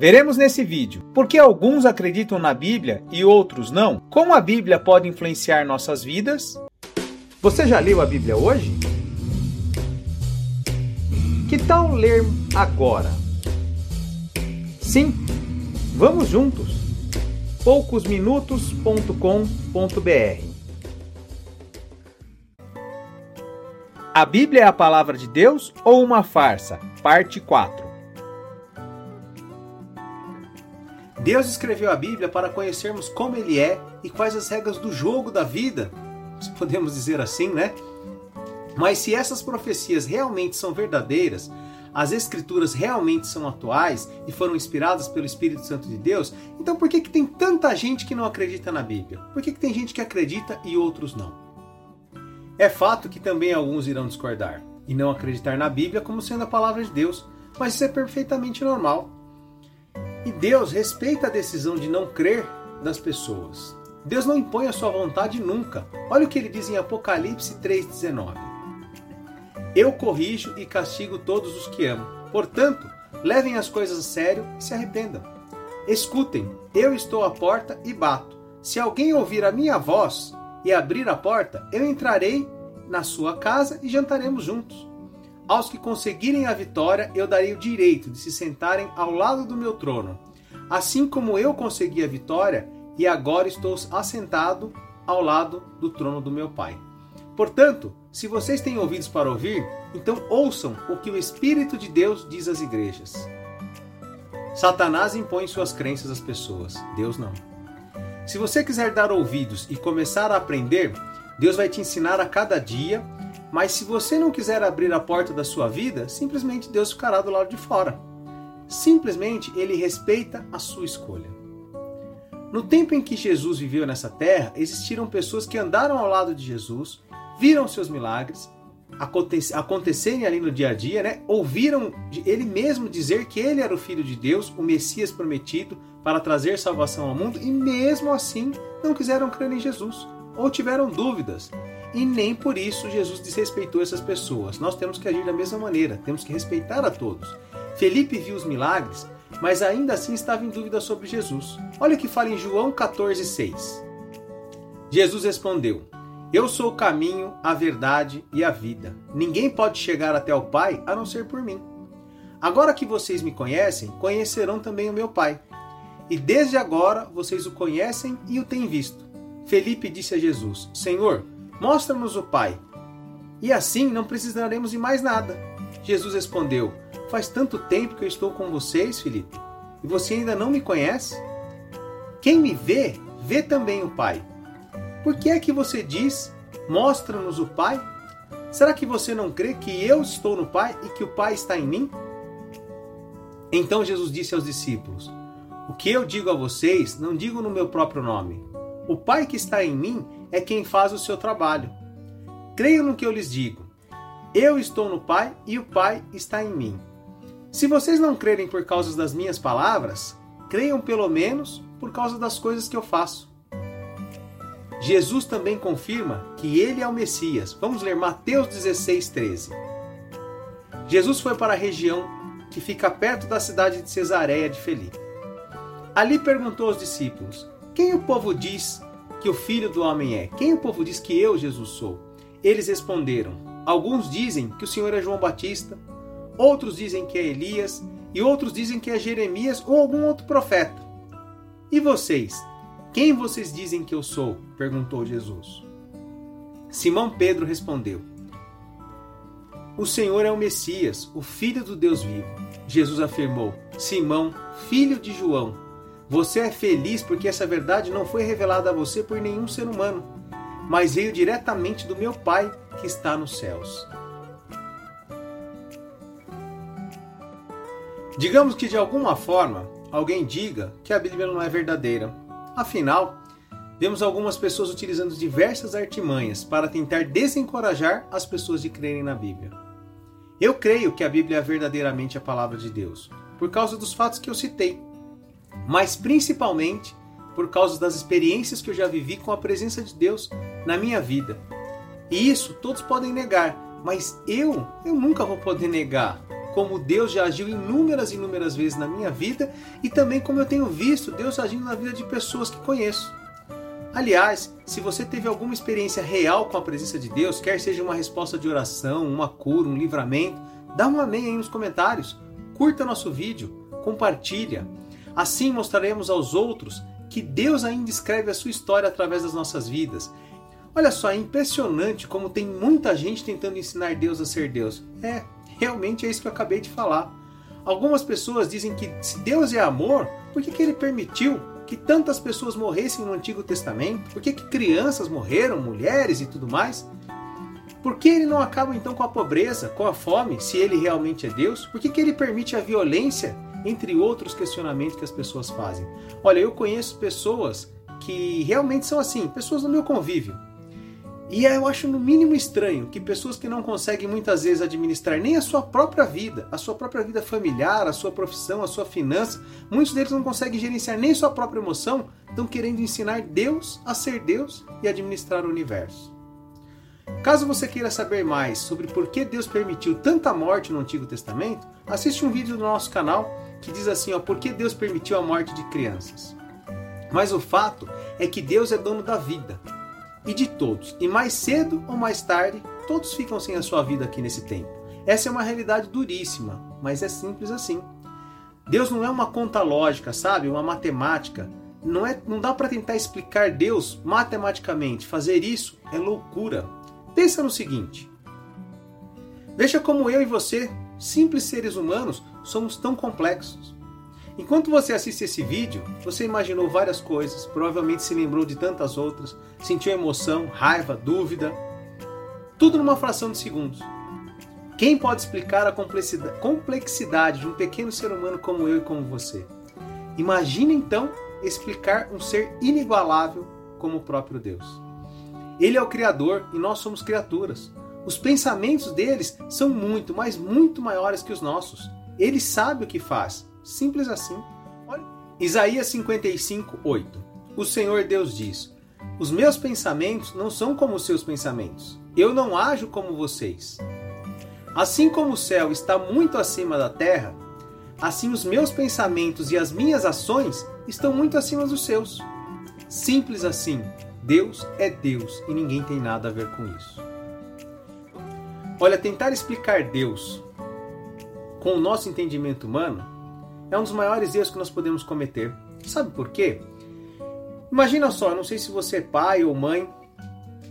Veremos nesse vídeo por que alguns acreditam na Bíblia e outros não, como a Bíblia pode influenciar nossas vidas. Você já leu a Bíblia hoje? Que tal ler agora? Sim, vamos juntos. poucosminutos.com.br A Bíblia é a palavra de Deus ou uma farsa? Parte 4. Deus escreveu a Bíblia para conhecermos como Ele é e quais as regras do jogo da vida, se podemos dizer assim, né? Mas se essas profecias realmente são verdadeiras, as escrituras realmente são atuais e foram inspiradas pelo Espírito Santo de Deus, então por que, que tem tanta gente que não acredita na Bíblia? Por que, que tem gente que acredita e outros não? É fato que também alguns irão discordar e não acreditar na Bíblia como sendo a palavra de Deus, mas isso é perfeitamente normal. E Deus respeita a decisão de não crer das pessoas. Deus não impõe a sua vontade nunca. Olha o que ele diz em Apocalipse 3,19. Eu corrijo e castigo todos os que amo. Portanto, levem as coisas a sério e se arrependam. Escutem, eu estou à porta e bato. Se alguém ouvir a minha voz e abrir a porta, eu entrarei na sua casa e jantaremos juntos. Aos que conseguirem a vitória, eu darei o direito de se sentarem ao lado do meu trono, assim como eu consegui a vitória e agora estou assentado ao lado do trono do meu Pai. Portanto, se vocês têm ouvidos para ouvir, então ouçam o que o Espírito de Deus diz às igrejas. Satanás impõe suas crenças às pessoas, Deus não. Se você quiser dar ouvidos e começar a aprender, Deus vai te ensinar a cada dia, mas se você não quiser abrir a porta da sua vida, simplesmente Deus ficará do lado de fora. Simplesmente ele respeita a sua escolha. No tempo em que Jesus viveu nessa terra, existiram pessoas que andaram ao lado de Jesus, viram seus milagres acontecerem ali no dia a dia, né? ouviram ele mesmo dizer que ele era o Filho de Deus, o Messias prometido, para trazer salvação ao mundo e mesmo assim não quiseram crer em Jesus ou tiveram dúvidas. E nem por isso Jesus desrespeitou essas pessoas. Nós temos que agir da mesma maneira, temos que respeitar a todos. Felipe viu os milagres, mas ainda assim estava em dúvida sobre Jesus. Olha o que fala em João 14,6. Jesus respondeu: Eu sou o caminho, a verdade e a vida. Ninguém pode chegar até o Pai a não ser por mim. Agora que vocês me conhecem, conhecerão também o meu Pai e desde agora vocês o conhecem e o têm visto. Felipe disse a Jesus: Senhor, mostra-nos o Pai, e assim não precisaremos de mais nada. Jesus respondeu: Faz tanto tempo que eu estou com vocês, Felipe, e você ainda não me conhece? Quem me vê, vê também o Pai. Por que é que você diz: Mostra-nos o Pai? Será que você não crê que eu estou no Pai e que o Pai está em mim? Então Jesus disse aos discípulos: o que eu digo a vocês, não digo no meu próprio nome. O Pai que está em mim é quem faz o seu trabalho. Creiam no que eu lhes digo. Eu estou no Pai e o Pai está em mim. Se vocês não crerem por causa das minhas palavras, creiam pelo menos por causa das coisas que eu faço. Jesus também confirma que ele é o Messias. Vamos ler Mateus 16, 13. Jesus foi para a região que fica perto da cidade de Cesareia de Felipe. Ali perguntou aos discípulos: Quem o povo diz que o filho do homem é? Quem o povo diz que eu, Jesus, sou? Eles responderam: Alguns dizem que o Senhor é João Batista, outros dizem que é Elias, e outros dizem que é Jeremias ou algum outro profeta. E vocês? Quem vocês dizem que eu sou? perguntou Jesus. Simão Pedro respondeu: O Senhor é o Messias, o Filho do Deus vivo. Jesus afirmou: Simão, filho de João, você é feliz porque essa verdade não foi revelada a você por nenhum ser humano, mas veio diretamente do meu Pai que está nos céus. Digamos que de alguma forma alguém diga que a Bíblia não é verdadeira. Afinal, vemos algumas pessoas utilizando diversas artimanhas para tentar desencorajar as pessoas de crerem na Bíblia. Eu creio que a Bíblia é verdadeiramente a palavra de Deus, por causa dos fatos que eu citei mas principalmente por causa das experiências que eu já vivi com a presença de Deus na minha vida. E isso todos podem negar, mas eu, eu nunca vou poder negar como Deus já agiu inúmeras e inúmeras vezes na minha vida e também como eu tenho visto Deus agindo na vida de pessoas que conheço. Aliás, se você teve alguma experiência real com a presença de Deus, quer seja uma resposta de oração, uma cura, um livramento, dá um amém aí nos comentários. Curta nosso vídeo, compartilha. Assim mostraremos aos outros que Deus ainda escreve a sua história através das nossas vidas. Olha só, é impressionante como tem muita gente tentando ensinar Deus a ser Deus. É, realmente é isso que eu acabei de falar. Algumas pessoas dizem que se Deus é amor, por que, que ele permitiu que tantas pessoas morressem no Antigo Testamento? Por que, que crianças morreram, mulheres e tudo mais? Por que ele não acaba então com a pobreza, com a fome, se ele realmente é Deus? Por que, que ele permite a violência, entre outros questionamentos que as pessoas fazem? Olha, eu conheço pessoas que realmente são assim, pessoas no meu convívio. E eu acho no mínimo estranho que pessoas que não conseguem muitas vezes administrar nem a sua própria vida, a sua própria vida familiar, a sua profissão, a sua finança, muitos deles não conseguem gerenciar nem sua própria emoção, estão querendo ensinar Deus a ser Deus e administrar o universo. Caso você queira saber mais sobre por que Deus permitiu tanta morte no Antigo Testamento, assiste um vídeo do nosso canal que diz assim, ó, por que Deus permitiu a morte de crianças. Mas o fato é que Deus é dono da vida e de todos. E mais cedo ou mais tarde, todos ficam sem a sua vida aqui nesse tempo. Essa é uma realidade duríssima, mas é simples assim. Deus não é uma conta lógica, sabe? Uma matemática. Não, é, não dá para tentar explicar Deus matematicamente. Fazer isso é loucura. Pensa no seguinte: veja como eu e você, simples seres humanos, somos tão complexos. Enquanto você assiste esse vídeo, você imaginou várias coisas, provavelmente se lembrou de tantas outras, sentiu emoção, raiva, dúvida, tudo numa fração de segundos. Quem pode explicar a complexidade de um pequeno ser humano como eu e como você? Imagine então explicar um ser inigualável como o próprio Deus. Ele é o Criador e nós somos criaturas. Os pensamentos deles são muito, mas muito maiores que os nossos. Ele sabe o que faz Simples assim. Olha. Isaías 55, 8. O Senhor Deus diz: Os meus pensamentos não são como os seus pensamentos. Eu não ajo como vocês. Assim como o céu está muito acima da terra, assim os meus pensamentos e as minhas ações estão muito acima dos seus. Simples assim. Deus é Deus e ninguém tem nada a ver com isso. Olha, tentar explicar Deus com o nosso entendimento humano é um dos maiores erros que nós podemos cometer. Sabe por quê? Imagina só, não sei se você é pai ou mãe,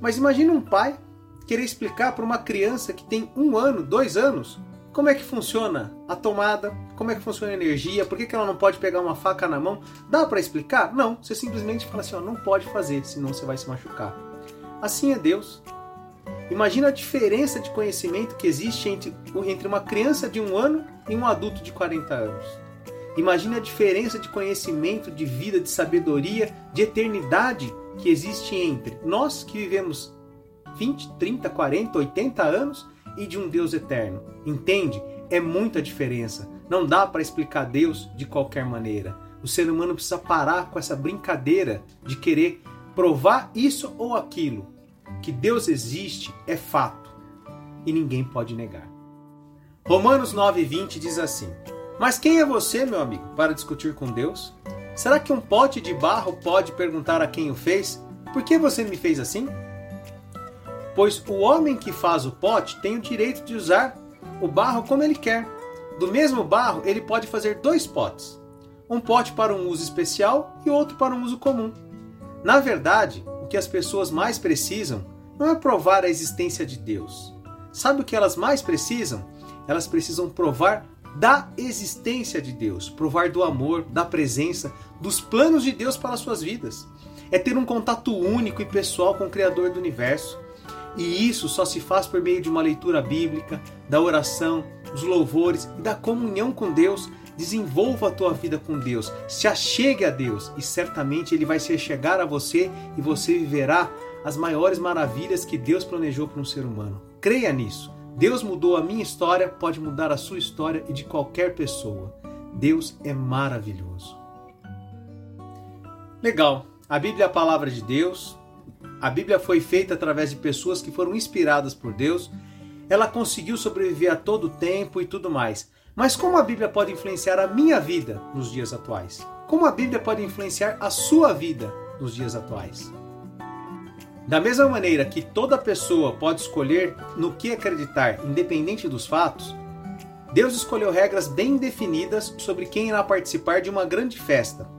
mas imagina um pai querer explicar para uma criança que tem um ano, dois anos, como é que funciona a tomada, como é que funciona a energia, por que, que ela não pode pegar uma faca na mão. Dá para explicar? Não, você simplesmente fala assim, ó, não pode fazer, senão você vai se machucar. Assim é Deus. Imagina a diferença de conhecimento que existe entre, entre uma criança de um ano e um adulto de 40 anos. Imagine a diferença de conhecimento, de vida, de sabedoria, de eternidade que existe entre nós que vivemos 20, 30, 40, 80 anos e de um Deus eterno. Entende? É muita diferença. Não dá para explicar Deus de qualquer maneira. O ser humano precisa parar com essa brincadeira de querer provar isso ou aquilo. Que Deus existe é fato e ninguém pode negar. Romanos 9:20 diz assim: mas quem é você, meu amigo, para discutir com Deus? Será que um pote de barro pode perguntar a quem o fez: Por que você me fez assim? Pois o homem que faz o pote tem o direito de usar o barro como ele quer. Do mesmo barro, ele pode fazer dois potes: um pote para um uso especial e outro para um uso comum. Na verdade, que as pessoas mais precisam não é provar a existência de Deus. Sabe o que elas mais precisam? Elas precisam provar da existência de Deus, provar do amor, da presença, dos planos de Deus para as suas vidas. É ter um contato único e pessoal com o Criador do universo. E isso só se faz por meio de uma leitura bíblica, da oração, dos louvores e da comunhão com Deus. Desenvolva a tua vida com Deus, se achegue a Deus e certamente Ele vai se chegar a você e você viverá as maiores maravilhas que Deus planejou para um ser humano. Creia nisso. Deus mudou a minha história, pode mudar a sua história e de qualquer pessoa. Deus é maravilhoso. Legal. A Bíblia é a palavra de Deus. A Bíblia foi feita através de pessoas que foram inspiradas por Deus. ela conseguiu sobreviver a todo tempo e tudo mais. Mas como a Bíblia pode influenciar a minha vida nos dias atuais? Como a Bíblia pode influenciar a sua vida nos dias atuais? Da mesma maneira que toda pessoa pode escolher no que acreditar, independente dos fatos, Deus escolheu regras bem definidas sobre quem irá participar de uma grande festa,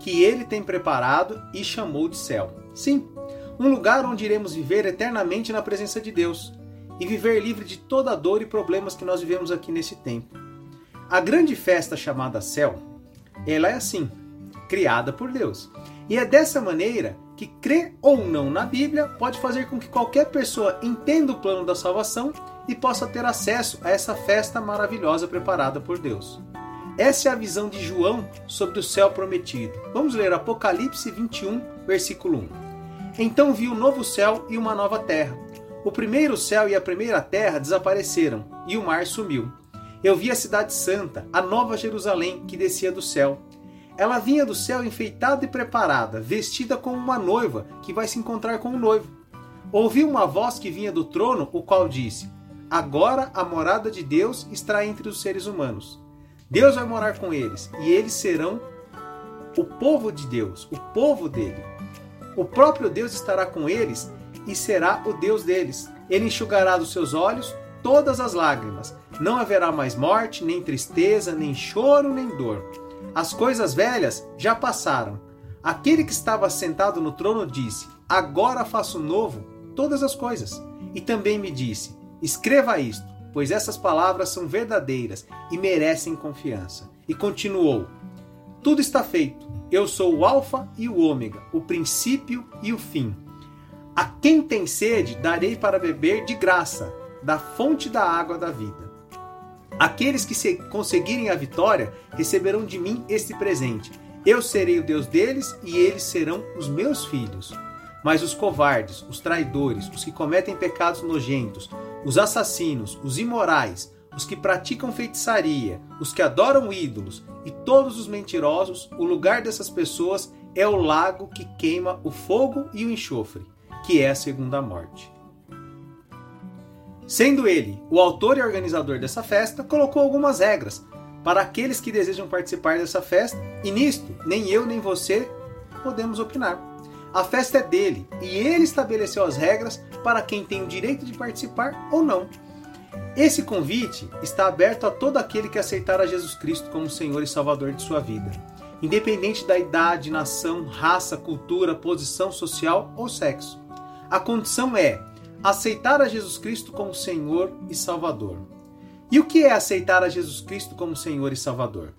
que ele tem preparado e chamou de céu. Sim, um lugar onde iremos viver eternamente na presença de Deus e viver livre de toda a dor e problemas que nós vivemos aqui nesse tempo. A grande festa chamada céu, ela é assim, criada por Deus. E é dessa maneira que crer ou não na Bíblia pode fazer com que qualquer pessoa entenda o plano da salvação e possa ter acesso a essa festa maravilhosa preparada por Deus. Essa é a visão de João sobre o céu prometido. Vamos ler Apocalipse 21, versículo 1. Então vi um novo céu e uma nova terra. O primeiro céu e a primeira terra desapareceram, e o mar sumiu. Eu vi a cidade santa, a nova Jerusalém, que descia do céu. Ela vinha do céu enfeitada e preparada, vestida como uma noiva que vai se encontrar com o noivo. Ouvi uma voz que vinha do trono, o qual disse: Agora a morada de Deus está entre os seres humanos. Deus vai morar com eles e eles serão o povo de Deus, o povo dele. O próprio Deus estará com eles e será o Deus deles. Ele enxugará dos seus olhos todas as lágrimas. Não haverá mais morte, nem tristeza, nem choro, nem dor. As coisas velhas já passaram. Aquele que estava sentado no trono disse: Agora faço novo todas as coisas. E também me disse: Escreva isto, pois essas palavras são verdadeiras e merecem confiança. E continuou: Tudo está feito. Eu sou o Alfa e o Ômega, o princípio e o fim. A quem tem sede, darei para beber de graça, da fonte da água da vida. Aqueles que conseguirem a vitória receberão de mim este presente. Eu serei o Deus deles e eles serão os meus filhos. Mas os covardes, os traidores, os que cometem pecados nojentos, os assassinos, os imorais, os que praticam feitiçaria, os que adoram ídolos e todos os mentirosos, o lugar dessas pessoas é o lago que queima o fogo e o enxofre que é a segunda morte. Sendo ele o autor e organizador dessa festa, colocou algumas regras para aqueles que desejam participar dessa festa, e nisto nem eu nem você podemos opinar. A festa é dele e ele estabeleceu as regras para quem tem o direito de participar ou não. Esse convite está aberto a todo aquele que aceitar a Jesus Cristo como Senhor e Salvador de sua vida, independente da idade, nação, raça, cultura, posição social ou sexo. A condição é aceitar a Jesus Cristo como Senhor e Salvador. E o que é aceitar a Jesus Cristo como Senhor e Salvador?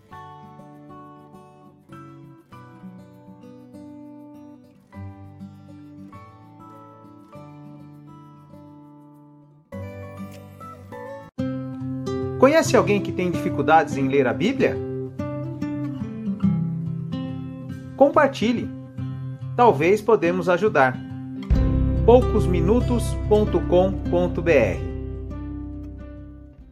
Conhece alguém que tem dificuldades em ler a Bíblia? Compartilhe. Talvez podemos ajudar poucosminutos.com.br